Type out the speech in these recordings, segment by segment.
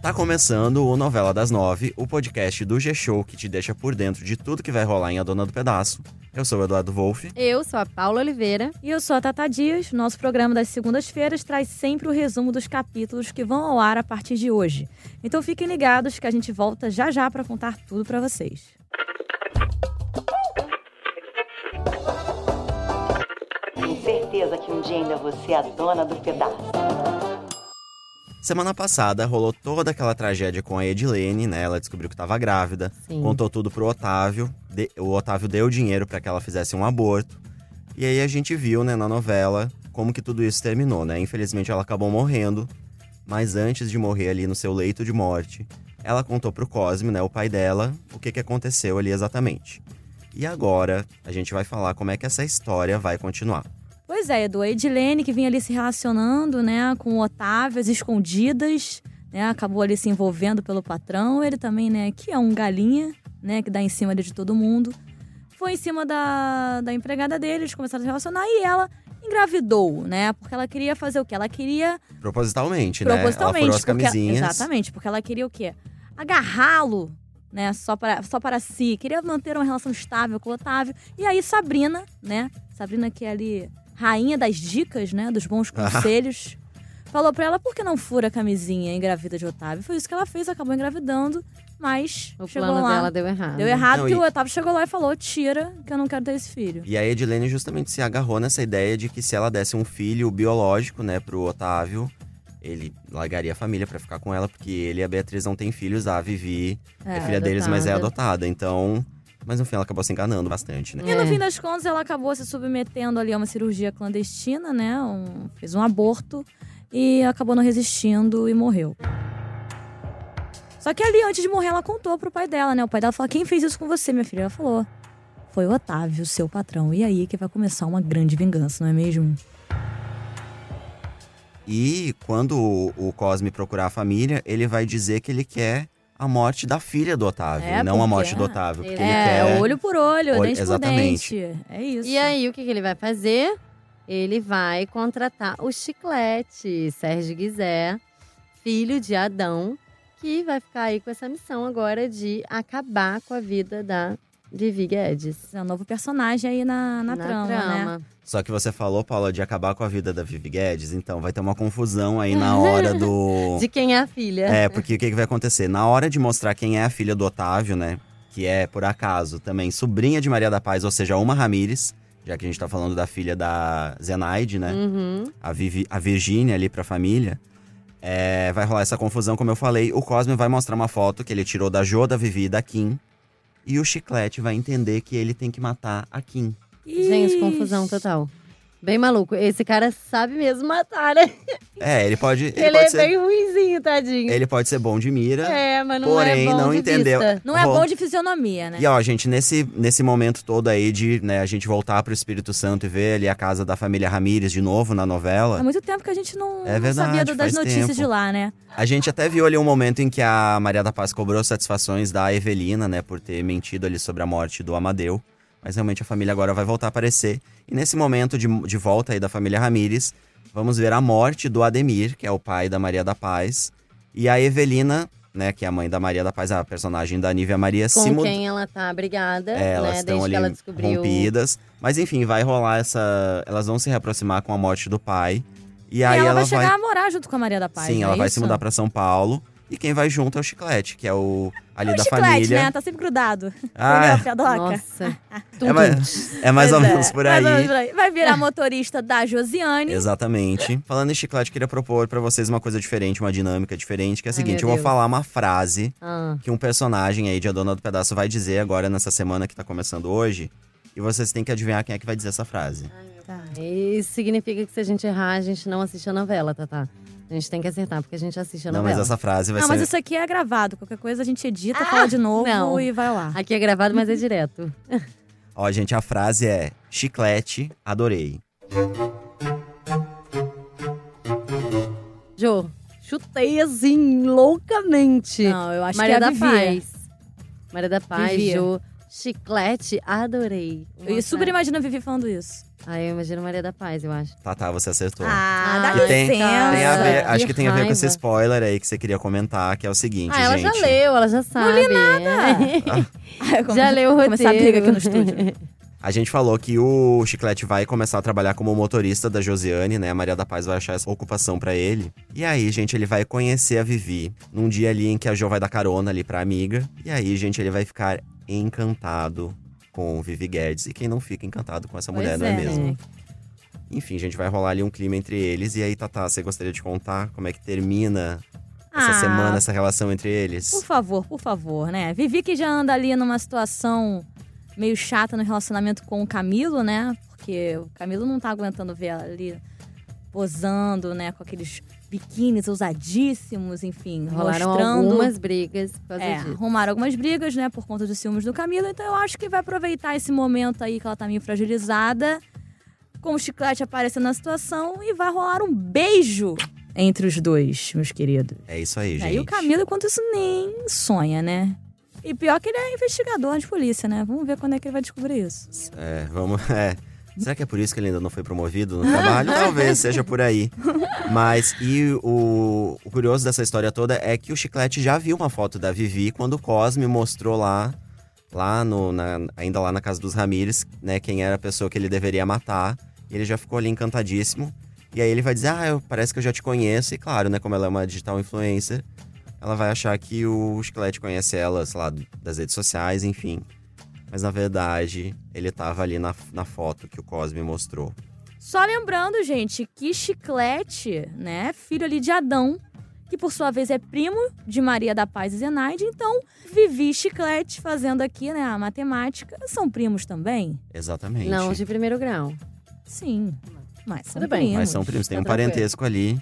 Tá começando o Novela das Nove, o podcast do G-Show que te deixa por dentro de tudo que vai rolar em A Dona do Pedaço. Eu sou o Eduardo Wolff. Eu sou a Paula Oliveira. E eu sou a Tata Dias. Nosso programa das segundas-feiras traz sempre o resumo dos capítulos que vão ao ar a partir de hoje. Então fiquem ligados que a gente volta já já para contar tudo para vocês. Tenho certeza que um dia ainda você é a dona do pedaço. Semana passada rolou toda aquela tragédia com a Edilene, né? Ela descobriu que estava grávida, Sim. contou tudo pro Otávio. de- o Otávio deu dinheiro para que ela fizesse um aborto. E aí a gente viu, né, na novela, como que tudo isso terminou, né? Infelizmente ela acabou morrendo, mas antes de morrer ali no seu leito de morte, ela contou pro Cosme, né, o pai dela, o que que aconteceu ali exatamente. E agora a gente vai falar como é que essa história vai continuar. Pois é, Edu, a Edilene que vinha ali se relacionando, né, com o Otávio, às escondidas, né, acabou ali se envolvendo pelo patrão, ele também, né, que é um galinha, né, que dá em cima ali de todo mundo. Foi em cima da, da empregada dele, eles começaram a se relacionar e ela engravidou, né, porque ela queria fazer o quê? Ela queria Propositalmente, né? Ela furou as porque- camisinhas. exatamente, porque ela queria o quê? Agarrá-lo, né? Só para, só para si. Queria manter uma relação estável com o Otávio. E aí, Sabrina, né? Sabrina, que é ali rainha das dicas, né? Dos bons conselhos. falou pra ela, por que não fura a camisinha e engravida de Otávio? Foi isso que ela fez, acabou engravidando, mas O chegou plano lá. dela deu errado. Deu errado Não, que e- o Otávio chegou lá e falou: tira, que eu não quero ter esse filho. E a Edilene justamente se agarrou nessa ideia de que se ela desse um filho biológico, né, pro Otávio, ele largaria a família pra ficar com ela, porque ele e a Beatriz não têm filhos, a Vivi é, É, filha deles, mas é adotada. adotada. Então. Mas no fim ela acabou se enganando bastante, né? E no É. fim das contas, ela acabou se submetendo ali a uma cirurgia clandestina, né? Um- fez um aborto e acabou não resistindo e morreu. Só que ali, antes de morrer, ela contou pro pai dela, né? O pai dela falou: Quem fez isso com você, minha filha? Ela falou: Foi o Otávio, seu patrão. E aí que vai começar uma grande vingança, não é mesmo? E quando o, o Cosme procurar a família, ele vai dizer que ele quer a morte da filha do Otávio, É, não a morte do Otávio. Porque é, ele É, quer. olho por olho, Olho- dente exatamente. por dente. É isso. E aí, o que, que ele vai fazer? Ele vai contratar o Chiclete, Sérgio Guizé, filho de Adão, que vai ficar aí com essa missão agora de acabar com a vida da Vivi Guedes. É um novo personagem aí na, na, trama, né? Só que você falou, Paula, de acabar com a vida da Vivi Guedes, então vai ter uma confusão aí na hora do. De quem é a filha. É, porque o que, que vai acontecer? Na hora de mostrar quem é a filha do Otávio, né? Que é, por acaso, também sobrinha de Maria da Paz, ou seja, uma Ramires, já que a gente tá falando da filha da Zenaide, né? Uhum. A, Vivi, a Virgínia ali pra família. É, vai rolar essa confusão, como eu falei. O Cosme vai mostrar uma foto que ele tirou da Jo, da Vivi e da Kim. E o Chiclete vai entender que ele tem que matar a Kim. Gente, confusão total. Bem maluco. Esse cara sabe mesmo matar, né? É, ele pode, ele Ele, pode é ser. bem ruizinho, tadinho. Ele pode ser bom de mira. É, mas não porém, é bom não de entendeu. vista. Não é bom de fisionomia, né? E ó, gente, nesse, nesse momento todo aí de né, a gente voltar pro Espírito Santo e ver ali a casa da família Ramírez de novo na Há novela, muito tempo que a gente não, É não verdade, sabia do- das notícias tempo. de lá, né? a gente até viu ali um momento em que a Maria da Paz cobrou satisfações da Evelina, né, por ter mentido ali sobre a morte do Amadeu. Mas realmente a família agora vai voltar a aparecer. E nesse momento de, de volta aí da família Ramírez, vamos ver a morte do Ademir, que é o pai da Maria da Paz. E a Evelina, né, que é a mãe da Maria da Paz, a personagem da Nívia Maria, se Com mudou. quem ela tá brigada, É, elas né? estão Desde ali que ela descobriu. rompidas. Mas enfim, vai rolar essa. Elas vão se reaproximar com a morte do pai. E, E aí ela, ela vai chegar a morar junto com a Maria da Paz. Sim, ela é vai se mudar pra São Paulo. E quem vai junto é o Chiclete, que é o ali É um da chiclete, família. né? Tá sempre grudado. Ah, Entendeu, Fiadoca? Nossa. é, mais, é mais ou é, menos por mais ou aí. menos por aí. Vai virar motorista da Josiane. Exatamente. Falando em chiclete, queria propor pra vocês uma coisa diferente, uma dinâmica diferente, que é a Ai, seguinte: eu meu vou falar uma frase Ah, que um personagem aí de A Dona do Pedaço vai dizer agora nessa semana que tá começando hoje. E vocês têm que adivinhar quem é que vai dizer essa frase. Tá. isso significa que se a gente errar, a gente não assiste a novela, Tatá. A gente tem que acertar, porque a gente assiste a Não, novela. mas essa frase vai Não, ser. mas isso aqui é gravado. Qualquer coisa a gente edita, fala de novo não. e vai lá. Aqui é gravado, mas é direto. Ó, gente, a frase é: chiclete, adorei. Jô, chutei assim, loucamente. Não, eu acho Maria que é da Vivi. Paz. Maria da Paz, Vivi. Jô. Chiclete, adorei. Eu super imagino a Vivi falando isso. Ah, eu imagino Maria da Paz, eu acho. Tá, tá, você acertou. Ah, dá Que tem, tem a ver, acho Que que tem a ver com esse spoiler aí que você queria comentar, que é o seguinte, ah, ela gente. já leu, ela já sabe. Não li Ai, já leu o roteiro. Começar a briga aqui no estúdio. A gente falou que o Chiclete vai começar a trabalhar como motorista da Josiane, né? A Maria da Paz vai achar essa ocupação pra ele. E aí, gente, ele vai conhecer a Vivi num dia ali em que a Jo vai dar carona ali pra amiga. E aí, gente, ele vai ficar encantado com Vivi Guedes. E quem não fica encantado com essa Pois mulher, não é é, mesmo? né? Enfim, gente, vai rolar ali um clima entre eles. E aí, Tatá, você gostaria de contar como é que termina essa Ah, semana, essa relação entre eles? Por favor, por favor, né? Vivi que já anda ali numa situação meio chata no relacionamento com o Camilo, né? Porque o Camilo não tá aguentando ver ela ali posando, né? Com aqueles biquínis ousadíssimos, enfim, Rolaram mostrando. algumas brigas por É, disso. arrumaram algumas brigas, né, por conta dos ciúmes do Camilo. Então eu acho que vai aproveitar esse momento aí que ela tá meio fragilizada, com o chiclete aparecendo na situação e vai rolar um beijo entre os dois, meus queridos. É isso aí, É, gente. E o Camilo, enquanto isso, nem sonha, né? E pior que ele é investigador de polícia, né? Vamos ver quando é que ele vai descobrir isso. É, vamos. É. Será que é por isso que ele ainda não foi promovido no trabalho? Talvez seja por aí. Mas, e o, o curioso dessa história toda é que o Chiclete já viu uma foto da Vivi quando o Cosme mostrou lá, lá no, na- ainda lá na casa dos Ramires, né, quem era a pessoa que ele deveria matar. E ele já ficou ali encantadíssimo. E aí ele vai dizer, ah, eu, parece que eu já te conheço. E claro, né, como ela é uma digital influencer, ela vai achar que o Chiclete conhece ela, sei lá, das redes sociais, enfim. Mas na verdade, ele tava ali na, na foto que o Cosme mostrou. Só lembrando, gente, que Chiclete, né, filho ali de Adão, que por sua vez é primo de Maria da Paz e Zenaide, então Vivi e Chiclete fazendo aqui, né, a matemática, são primos também? Exatamente. Não, de primeiro grau. Sim, mas são Tudo bem. primos. Mas são primos, tem Tá um tranquilo. parentesco ali.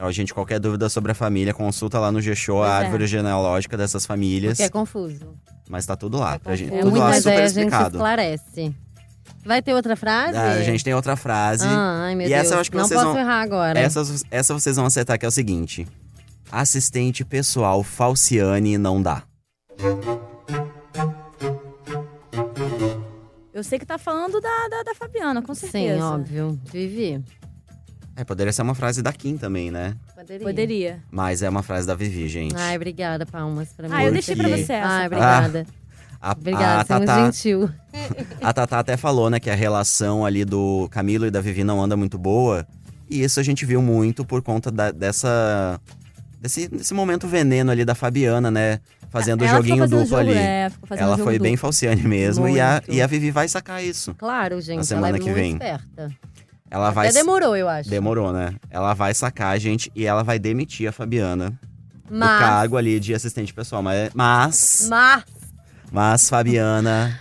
Ó, gente, qualquer dúvida sobre a família, consulta lá no G-Show a é. árvore genealógica dessas famílias. Porque é confuso. Mas tá tudo lá. É pra gente, confuso, tudo lá super aí a gente explicado. esclarece. Vai ter outra frase? Ah, a gente tem outra frase. Ah, ai, meu E Deus. essa eu acho que Não vocês posso vão- errar agora. essa, essa vocês vão acertar, que é o seguinte. Assistente pessoal Falciane não dá. Eu sei que tá falando da, da, da Fabiana, com certeza. Sim, óbvio. Vivi. É, poderia ser uma frase da Kim também, né? Poderia. Poderia. Mas é uma frase da Vivi, gente. Ai, obrigada, palmas pra mim. Ah, eu deixei pra você essa. Ai, obrigada. a, Obrigada, a você é Tatá- gentil. A Tatá até falou, né, que a relação ali do Camilo e da Vivi não anda muito boa. E isso a gente viu muito por conta da- dessa. Desse, desse momento veneno ali da Fabiana, né? Fazendo o joguinho ficou fazendo duplo jogo, ali. É, ficou fazendo Ela jogo foi bem duplo. falciane mesmo. E a, e a Vivi vai sacar isso. Claro, gente. semana ela é que muito vem. esperta. Ela vai. Até demorou, eu acho. Demorou, né? Ela vai sacar, gente, e ela vai demitir a Fabiana do Mas, cargo ali de assistente pessoal. Mas. Mas, mas mas Fabiana.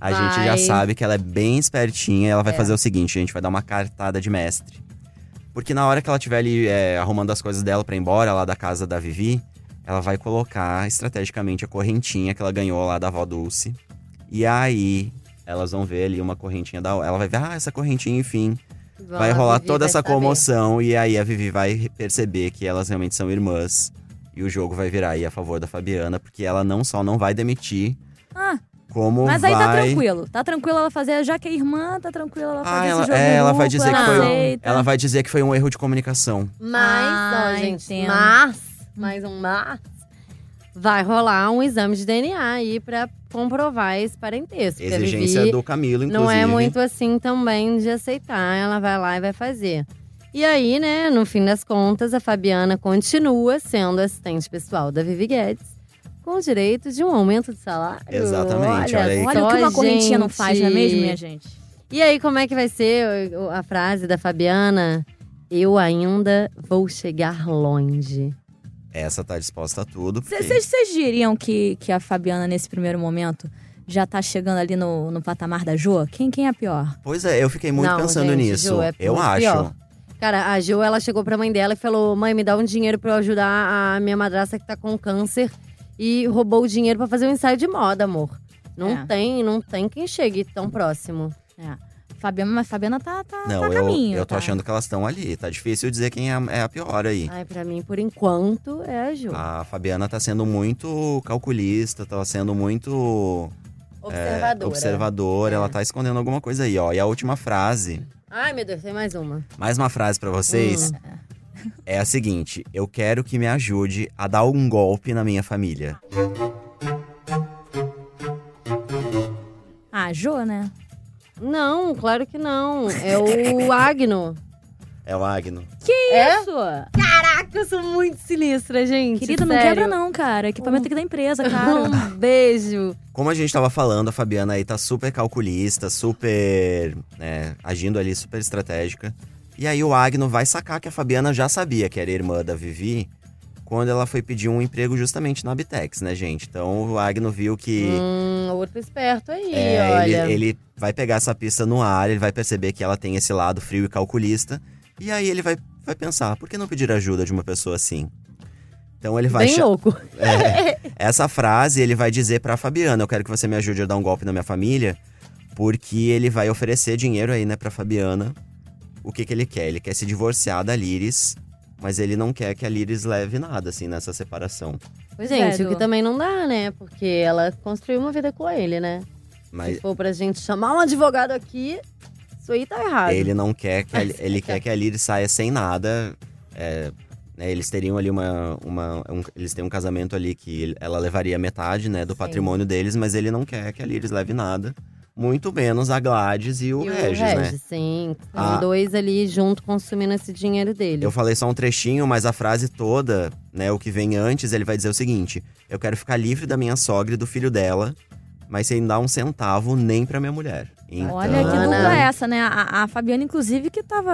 A gente já Vai. sabe que ela é bem espertinha. Ela vai É. fazer o seguinte, a gente vai dar uma cartada de mestre. Porque na hora que ela estiver ali é, arrumando as coisas dela pra ir embora lá da casa da Vivi, ela vai colocar estrategicamente a correntinha que ela ganhou lá da avó Dulce. E aí, elas vão ver ali uma correntinha da. Ela vai ver, ah, essa correntinha, enfim. Vai rolar toda vai essa saber. comoção. E aí a Vivi vai perceber que elas realmente são irmãs. E o jogo vai virar aí a favor da Fabiana, porque ela não só não vai demitir, Ah, como mas vai. aí tá tranquilo. Tá tranquilo ela fazer, já que é irmã, tá tranquilo ela fazer Ah, esse ela, jogo é, ela vai dizer que ela foi. um-. Ela vai dizer que foi um erro de comunicação. Mas, Ah, ó, gente, entendo. mas, mais um mas, vai rolar um exame de DNA aí pra comprovar esse parentesco. Exigência Vivi do Camilo, inclusive. não é muito assim também de aceitar. Ela vai lá e vai fazer. E aí, né, no fim das contas, a Fabiana continua sendo assistente pessoal da Vivi Guedes, com direito de um aumento de salário. Exatamente, olha aí. Olha o que uma correntinha não faz, não é mesmo, minha gente? E aí, como é que vai ser o- o- a frase da Fabiana? Eu ainda vou chegar longe. Essa tá disposta a tudo. porque- Vocês diriam que, que a Fabiana, nesse primeiro momento, já tá chegando ali no, no patamar da Jo? Quem, quem é a pior? Pois é, eu fiquei muito Não, pensando gente, nisso. Ju, é eu acho. pior. Cara, a Jo, ela chegou pra mãe dela e falou: Mãe, me dá um dinheiro pra eu ajudar a minha madrasta que tá com câncer. E roubou o dinheiro pra fazer um ensaio de moda, amor. Não É. tem, não tem quem chegue tão próximo. É. Fabiana, mas Fabiana tá, tá, Não, tá a caminho. eu tô tá? achando que elas estão ali. Tá difícil dizer quem é a, é a pior aí. Ai, pra mim, por enquanto, é a Jo. A Fabiana tá sendo muito calculista, tá sendo muito Observadora. observadora, É. ela tá escondendo alguma coisa aí, ó. E a última frase, Ai, meu Deus, tem mais uma. mais uma frase pra vocês, é a seguinte: Eu quero que me ajude a dar um golpe na minha família. Ah, Jô, né? Não, claro que não. É o Agno. É o Agno. É? Isso! Caraca, eu sou muito sinistra, gente. Querida, não sério. quebra não, cara. Equipamento aqui da empresa, cara. Um beijo. Como a gente tava falando, a Fabiana aí tá super calculista, super. né, agindo ali super estratégica. E aí o Agno vai sacar que a Fabiana já sabia que era irmã da Vivi quando ela foi pedir um emprego justamente na Bitex, né, gente? Então o Agno viu que. Hum, outro esperto aí, É, olha. ele, ele vai pegar essa pista no ar, ele vai perceber que ela tem esse lado frio e calculista. E aí ele vai, vai pensar, por que não pedir ajuda de uma pessoa assim? Então ele vai. Bem louco. É, essa frase ele vai dizer pra Fabiana: Eu quero que você me ajude a dar um golpe na minha família, porque ele vai oferecer dinheiro aí, né, pra Fabiana. O que, que ele quer? Ele quer se divorciar da Liris, mas ele não quer que a Liris leve nada, assim, nessa separação. Pois Gente, é, o que também não dá, né? Porque ela construiu uma vida com ele, né? Mas Se for pra gente chamar um advogado aqui, isso aí tá errado. ele não quer que a, ele quer que a Liris saia sem nada. é, né, eles teriam ali uma. uma um- eles têm um casamento ali que ela levaria metade, né, do Sim. patrimônio deles, mas ele não quer que a Liris leve nada. Muito menos a Gladys e o E Regis, né? sim. São Ah. dois ali junto consumindo esse dinheiro dele. Eu falei só um trechinho, mas a frase toda, né, o que vem antes, ele vai dizer o seguinte: Eu quero ficar livre da minha sogra e do filho dela, mas sem dar um centavo nem pra minha mulher. Então, Olha que Ana. dupla é essa, né? A, a Fabiana, inclusive, que tava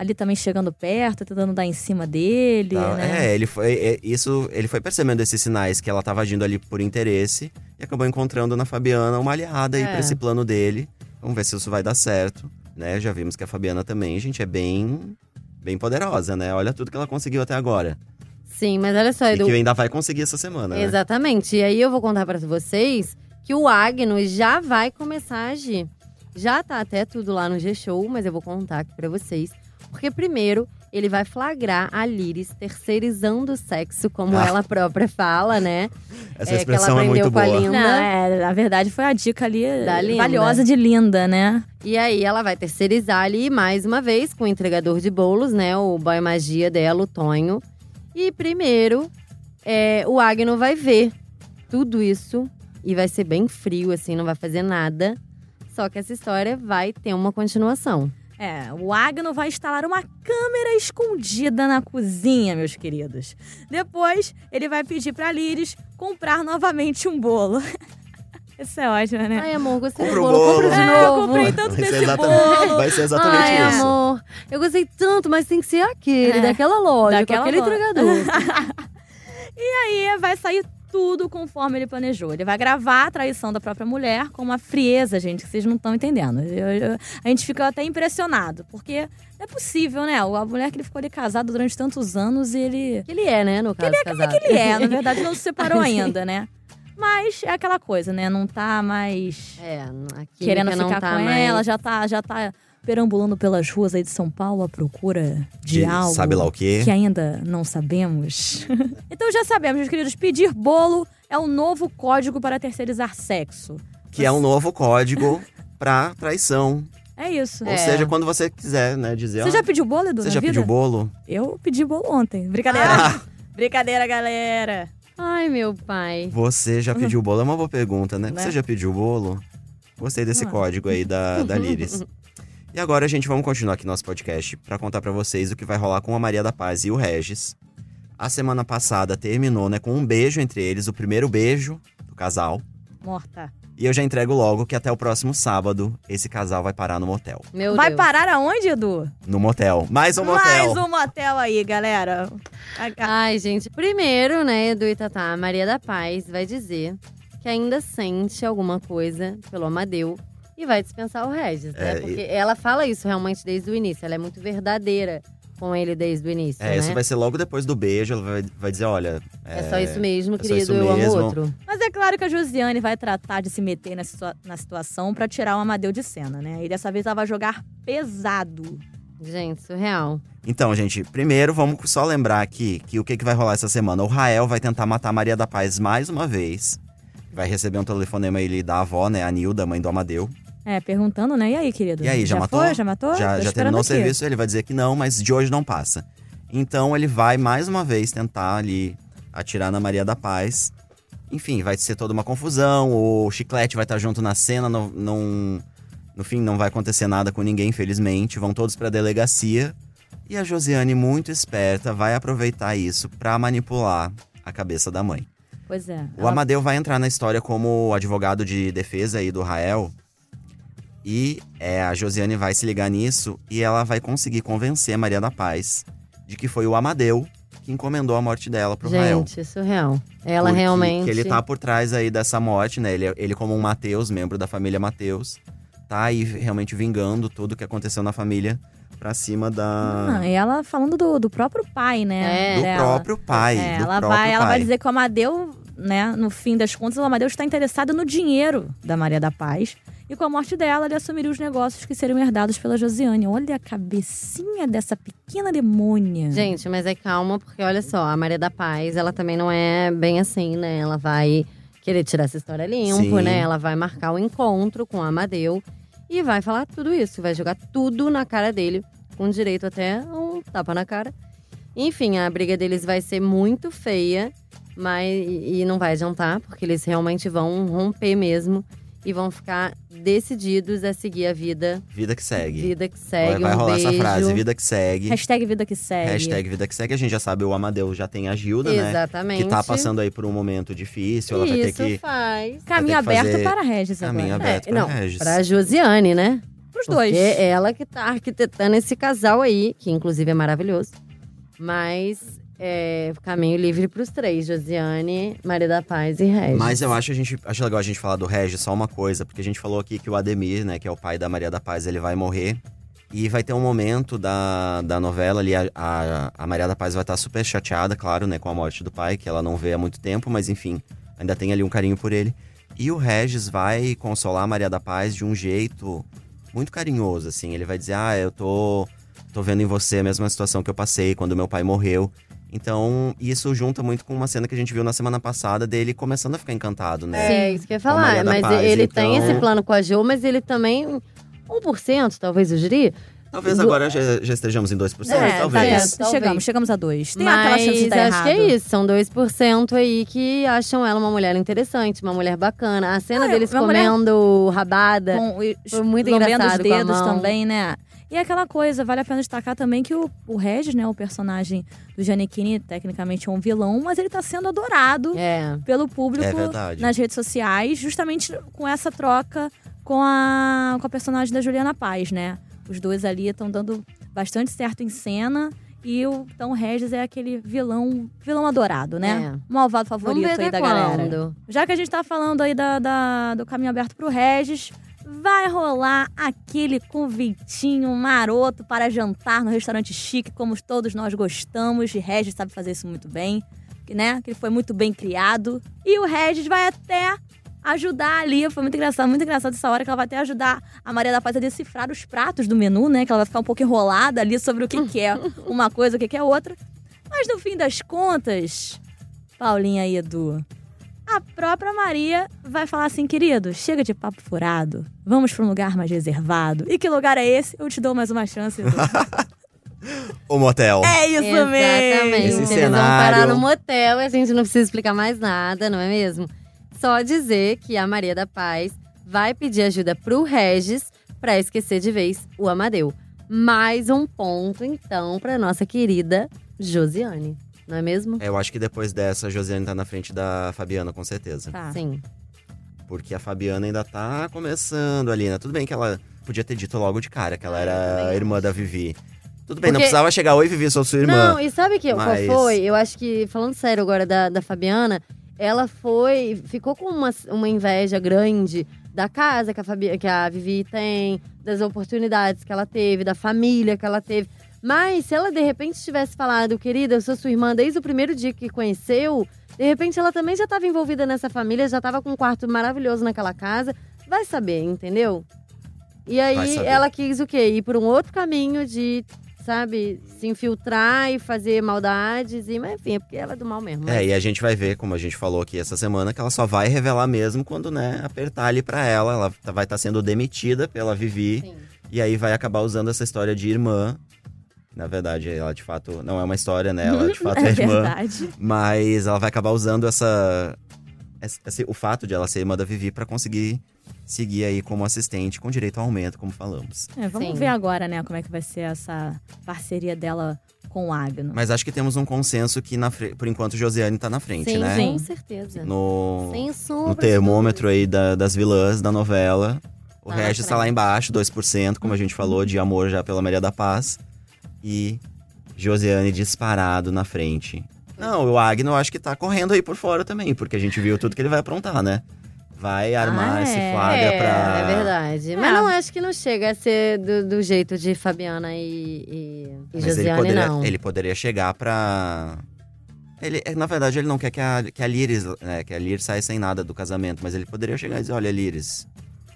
ali também chegando perto, tentando dar em cima dele, tá, né? É, ele foi. é, isso, ele foi percebendo esses sinais que ela tava agindo ali por interesse e acabou encontrando na Fabiana uma aliada aí É. pra esse plano dele. Vamos ver se isso vai dar certo. Né? Já vimos que a Fabiana também, gente, é bem. Bem poderosa, né? Olha tudo que ela conseguiu até agora. Sim, mas olha só, E Edu. que ainda vai conseguir essa semana, né? Exatamente. E aí eu vou contar pra vocês que o Agno já vai começar a agir. Já tá até tudo lá no G-Show, mas eu vou contar aqui pra vocês. Porque primeiro, ele vai flagrar a Liris terceirizando o sexo, como Ah. ela própria fala, né? Essa É, que expressão ela é muito aprendeu com a boa. Linda. Não, é, na verdade foi a dica ali Da Linda. valiosa de linda, né? E aí ela vai terceirizar ali mais uma vez com o entregador de bolos, né? O boy magia dela, o Tonho. E primeiro, é, o Agno vai ver tudo isso e vai ser bem frio, assim, não vai fazer nada. Só que essa história vai ter uma continuação. É, o Agno vai instalar uma câmera escondida na cozinha, meus queridos. Depois, ele vai pedir pra Liris comprar novamente um bolo. Isso é ótimo, né? Ai, amor, gostei Compra do bolo. bolo. De É, eu comprei tanto Vai desse bolo. vai ser exatamente Ai, isso. amor, eu gostei tanto, mas tem que ser aquele, É, daquela loja, daquela com aquele loja. entregador. E vai sair tudo conforme ele planejou. Ele vai gravar a traição da própria mulher com uma frieza, gente, que vocês não estão entendendo. Eu- eu- a gente fica até impressionado, porque é possível, né? A mulher que ele ficou ali casado durante tantos anos e ele. que ele é, né, no caso, casado. Ele é, na verdade, não se separou ainda, né? Mas é aquela coisa, né? Não tá mais É, querendo ficar tá com mais- ela, já tá, já tá perambulando pelas ruas aí de São Paulo à procura de, De algo sabe lá o quê? que ainda não sabemos. então já sabemos, meus queridos, pedir bolo é o novo código para terceirizar sexo. Que é um novo código pra traição. É isso. Ou É. seja, quando você quiser, né, dizer. Você já pediu bolo, Edu, você já vida? pediu bolo? Eu pedi bolo ontem. Brincadeira. Ah, Brincadeira, galera. Ai, meu pai. você já pediu bolo? É uma boa pergunta, né? Né? Você já pediu bolo? Gostei desse Ah. código aí da, da Liris. E agora, gente, vamos continuar aqui nosso podcast pra contar pra vocês o que vai rolar com a Maria da Paz e o Regis. A semana passada terminou, né, com um beijo entre eles, o primeiro beijo do casal. Morta. E eu já entrego logo que até o próximo sábado esse casal vai parar no motel. Meu Vai Deus. parar aonde, Edu? No motel. Mais um motel. Mais um motel aí, galera. A- a- Ai, gente, primeiro, né, Edu e Tatá, a Maria da Paz vai dizer que ainda sente alguma coisa pelo Amadeu e vai dispensar o Regis, né? É, e- Porque ela fala isso realmente desde o início, ela é muito verdadeira com ele desde o início, É, né? isso vai ser logo depois do beijo. Ela vai, vai dizer: olha. É só isso mesmo, é querido, isso eu amo outro. Mas é claro que a Josiane vai tratar de se meter na, situa- na situação pra tirar o Amadeu de cena, né? E dessa vez ela vai jogar pesado. Gente, surreal. Então, gente, primeiro vamos só lembrar aqui que o que, que vai rolar essa semana. O Rael vai tentar matar a Maria da Paz mais uma vez. vai receber um telefonema aí da avó, né? A Nilda, mãe do Amadeu. É, perguntando, né? E aí, querido? E aí, já, matou? Foi? Já matou? Já, Tô já terminou o serviço? Ele vai dizer que não, mas de hoje não passa. Então ele vai mais uma vez tentar ali atirar na Maria da Paz. Enfim, vai ser toda uma confusão. O Chiclete vai estar junto na cena. Não, não- no fim, não vai acontecer nada com ninguém, infelizmente. Vão todos pra delegacia. E a Josiane, muito esperta, vai aproveitar isso pra manipular a cabeça da mãe. Pois é. O Amadeu vai entrar na história como advogado de defesa aí do Rael. E é, a Josiane vai se ligar nisso e ela vai conseguir convencer a Maria da Paz de que foi o Amadeu que encomendou a morte dela pro Rael. Gente, surreal. Ela Porque- realmente. Que ele tá por trás aí dessa morte, né? Ele, ele como um Mateus, membro da família Mateus, tá aí realmente vingando tudo que aconteceu na família pra cima da. Ah, e ela falando do, do próprio pai, né? É. do dela. próprio pai. É, do ela, próprio vai, ela pai. vai dizer que o Amadeu, né, no fim das contas, o Amadeu está interessado no dinheiro da Maria da Paz. E com a morte dela, ele assumiria os negócios que seriam herdados pela Josiane. Olha a cabecinha dessa pequena demônia. Gente, mas é calma, porque olha só, a Maria da Paz, ela também não é bem assim, né? Ela vai querer tirar essa história limpo, Sim. né? Ela vai marcar o encontro com o Amadeu e vai falar tudo isso, vai jogar tudo na cara dele, com direito até a um tapa na cara. Enfim, a briga deles vai ser muito feia, mas e não vai adiantar, porque eles realmente vão romper mesmo e vão ficar decididos a seguir a vida, Vida que segue. vida que vai segue. vai um rolar essa beijo. frase, vida que segue. Hashtag vida que segue. Hashtag vida que segue. A gente já sabe, o Amadeu já tem a Gilda, né? Exatamente. Que tá passando aí por um momento difícil. Ela vai Isso ter que. faz. Caminho Vai ter que aberto fazer para a Regis Caminho agora. aberto É, pra não, Regis. Pra Josiane, né? Pros Porque dois. é ela que tá arquitetando esse casal aí, que inclusive é maravilhoso. Mas é caminho livre pros três: Josiane, Maria da Paz e Regis. Mas eu acho, a gente, acho legal a gente falar do Regis só uma coisa, porque a gente falou aqui que o Ademir, né, que é o pai da Maria da Paz, ele vai morrer. E vai ter um momento da, da novela ali, a, a, a Maria da Paz vai estar super chateada, claro, né, com a morte do pai, que ela não vê há muito tempo, mas enfim, ainda tem ali um carinho por ele. E o Regis vai consolar a Maria da Paz de um jeito muito carinhoso, assim. Ele vai dizer, ah, eu tô, tô vendo em você a mesma situação que eu passei quando meu pai morreu. Então, isso junta muito com uma cena que a gente viu na semana passada dele começando a ficar encantado, né? É, isso que eu ia falar. Mas Paz, ele então- tem esse plano com a Jo, mas ele também. 1%, talvez eu diria. Talvez Do- agora já, já estejamos em 2%, É, talvez. tá, Talvez. chegamos, chegamos a dois. Tem mas aquela chance de dar acho errado. que é isso. São 2% aí que acham ela uma mulher interessante, uma mulher bacana. A cena Ah, é, deles uma mulher- comendo rabada. Com, Foi muito engraçado os com a dedos mão. também, né? E aquela coisa, vale a pena destacar também que o, o Regis, né, o personagem do Giannichini, tecnicamente é um vilão, mas ele tá sendo adorado É. pelo público É nas redes sociais, justamente com essa troca com a, com a personagem da Juliana Paz, né? Os dois ali estão dando bastante certo em cena. E o, então o Regis é aquele vilão, vilão adorado, né? É. Malvado favorito aí da galera. quando. Já que a gente tá falando aí da, da- do caminho aberto pro Regis, vai rolar aquele convitinho maroto para jantar no restaurante chique, como todos nós gostamos. E Regis sabe fazer isso muito bem, né? Que ele foi muito bem criado. E o Regis vai até ajudar ali. Foi muito engraçado, muito engraçado essa hora que ela vai até ajudar a Maria da Paz a decifrar os pratos do menu, né? Que ela vai ficar um pouco enrolada ali sobre o que, que é uma coisa, o que, que é outra. Mas no fim das contas, Paulinha e Edu, a própria Maria vai falar assim, querido, chega de papo furado, vamos para um lugar mais reservado. E que lugar é esse? Eu te dou mais uma chance. O motel. é isso Exatamente. mesmo! Esse Eles vão cenário. parar no motel e a gente não precisa explicar mais nada, não é mesmo? Só dizer que a Maria da Paz vai pedir ajuda pro Regis pra esquecer de vez o Amadeu. Mais um ponto, então, pra nossa querida Josiane. Não é mesmo? É, Eu acho que depois dessa, a Josiane tá na frente da Fabiana, com certeza. Tá. Sim. Porque a Fabiana ainda tá começando ali, né? Tudo bem que ela podia ter dito logo de cara que ela Ah, era a irmã acho. da Vivi. Tudo bem, não Porque- precisava chegar, oi Vivi, sou sua irmã. Não, e sabe que, Mas- qual foi? Eu acho que, falando sério agora da, da Fabiana, ela foi. Ficou com uma, uma inveja grande da casa que a, Fabi, que a Vivi tem, das oportunidades que ela teve, da família que ela teve. Mas se ela de repente tivesse falado, querida, eu sou sua irmã desde o primeiro dia que conheceu, de repente ela também já estava envolvida nessa família, já estava com um quarto maravilhoso naquela casa. Vai saber, entendeu? E aí ela quis o quê? Ir por um outro caminho de sabe, se infiltrar e fazer maldades. E, mas enfim, é porque ela é do mal mesmo. É, mas- e a gente vai ver, como a gente falou aqui essa semana, que ela só vai revelar mesmo quando, né, apertar ali pra ela. Ela tá- vai estar sendo demitida pela Vivi. Sim. E aí vai acabar usando essa história de irmã. Na verdade, ela de fato não é uma história, né? Ela de fato é, É irmã. verdade. Mas ela vai acabar usando essa, esse- esse- o fato de ela ser irmã da Vivi pra conseguir seguir aí como assistente com direito ao aumento, como falamos. É, vamos Sim. ver agora, né, como é que vai ser essa parceria dela com o Agno. Mas acho que temos um consenso que, na fre- por enquanto, Josiane tá na frente, Sim, né? sim. com certeza. No, no termômetro aí da- das vilãs da novela. O Tá na Regis tá frente. lá embaixo, 2%, como a gente falou, de amor já pela Maria da Paz. E Josiane disparado na frente. Não, o Agno acho que tá correndo aí por fora também, porque a gente viu tudo que ele vai aprontar, né? Vai armar Ah, esse é. flagra é, pra. É verdade. Mas não acho que não chega a ser do, do jeito de Fabiana e, e, e Mas ele Josiane, poderia, não. ele poderia chegar pra. Ele, é, na verdade, ele não quer que a, que a Liris, né, que a Liris saia sem nada do casamento, mas ele poderia chegar e dizer, olha, Liris,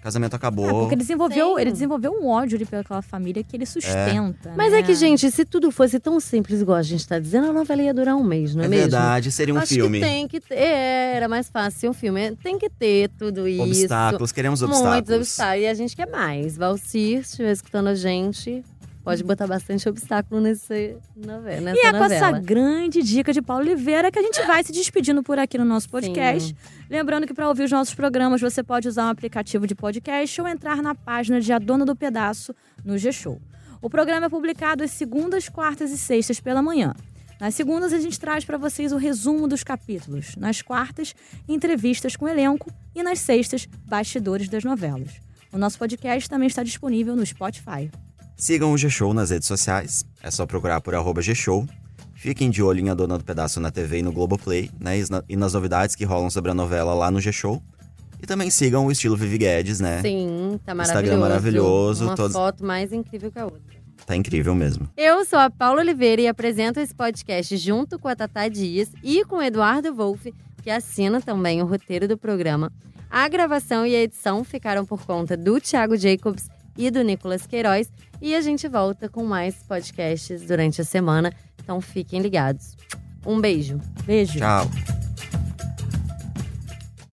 o casamento É, acabou. porque ele desenvolveu, Sim. ele desenvolveu um ódio ali pelaquela família que ele sustenta. Mas né? é que, gente, se tudo fosse tão simples igual a gente tá dizendo, a novela ia durar um mês, não é, é mesmo? verdade, seria um Acho filme. que tem que ter. É, era mais fácil ser um filme. Tem que ter tudo isso. Obstáculos, queremos Muitos obstáculos. obstáculos. E a gente quer mais. Valcir, se estiver escutando a gente, pode botar bastante obstáculo nesse novela, nessa E é com novela. essa grande dica de Paulo Oliveira que a gente vai se despedindo por aqui no nosso podcast. Lembrando que para ouvir os nossos programas você pode usar um aplicativo de podcast ou entrar na página de A Dona do Pedaço no G-Show. O programa é publicado às segundas, quartas e sextas pela manhã. Nas segundas, a gente traz para vocês o resumo dos capítulos. Nas quartas, entrevistas com o elenco. E nas sextas, bastidores das novelas. O nosso podcast também está disponível no Spotify. Sigam o G-Show nas redes sociais. É só procurar por arroba G-Show. Fiquem de olho em A Dona do Pedaço na TV e no Globoplay, né? E na- nas novidades que rolam sobre a novela lá no G-Show. E também sigam o estilo Vivi Guedes, né? Sim, tá maravilhoso. Instagram maravilhoso, Uma todos- foto mais incrível que a outra. Tá incrível mesmo. Eu sou a Paula Oliveira e apresento esse podcast junto com a Tatá Dias e com o Eduardo Wolff, que assina também o roteiro do programa. A gravação e a edição ficaram por conta do Thiago Jacobs e do Nicolas Queiroz. E a gente volta com mais podcasts durante a semana. Então fiquem ligados. Um beijo. Beijo! Tchau.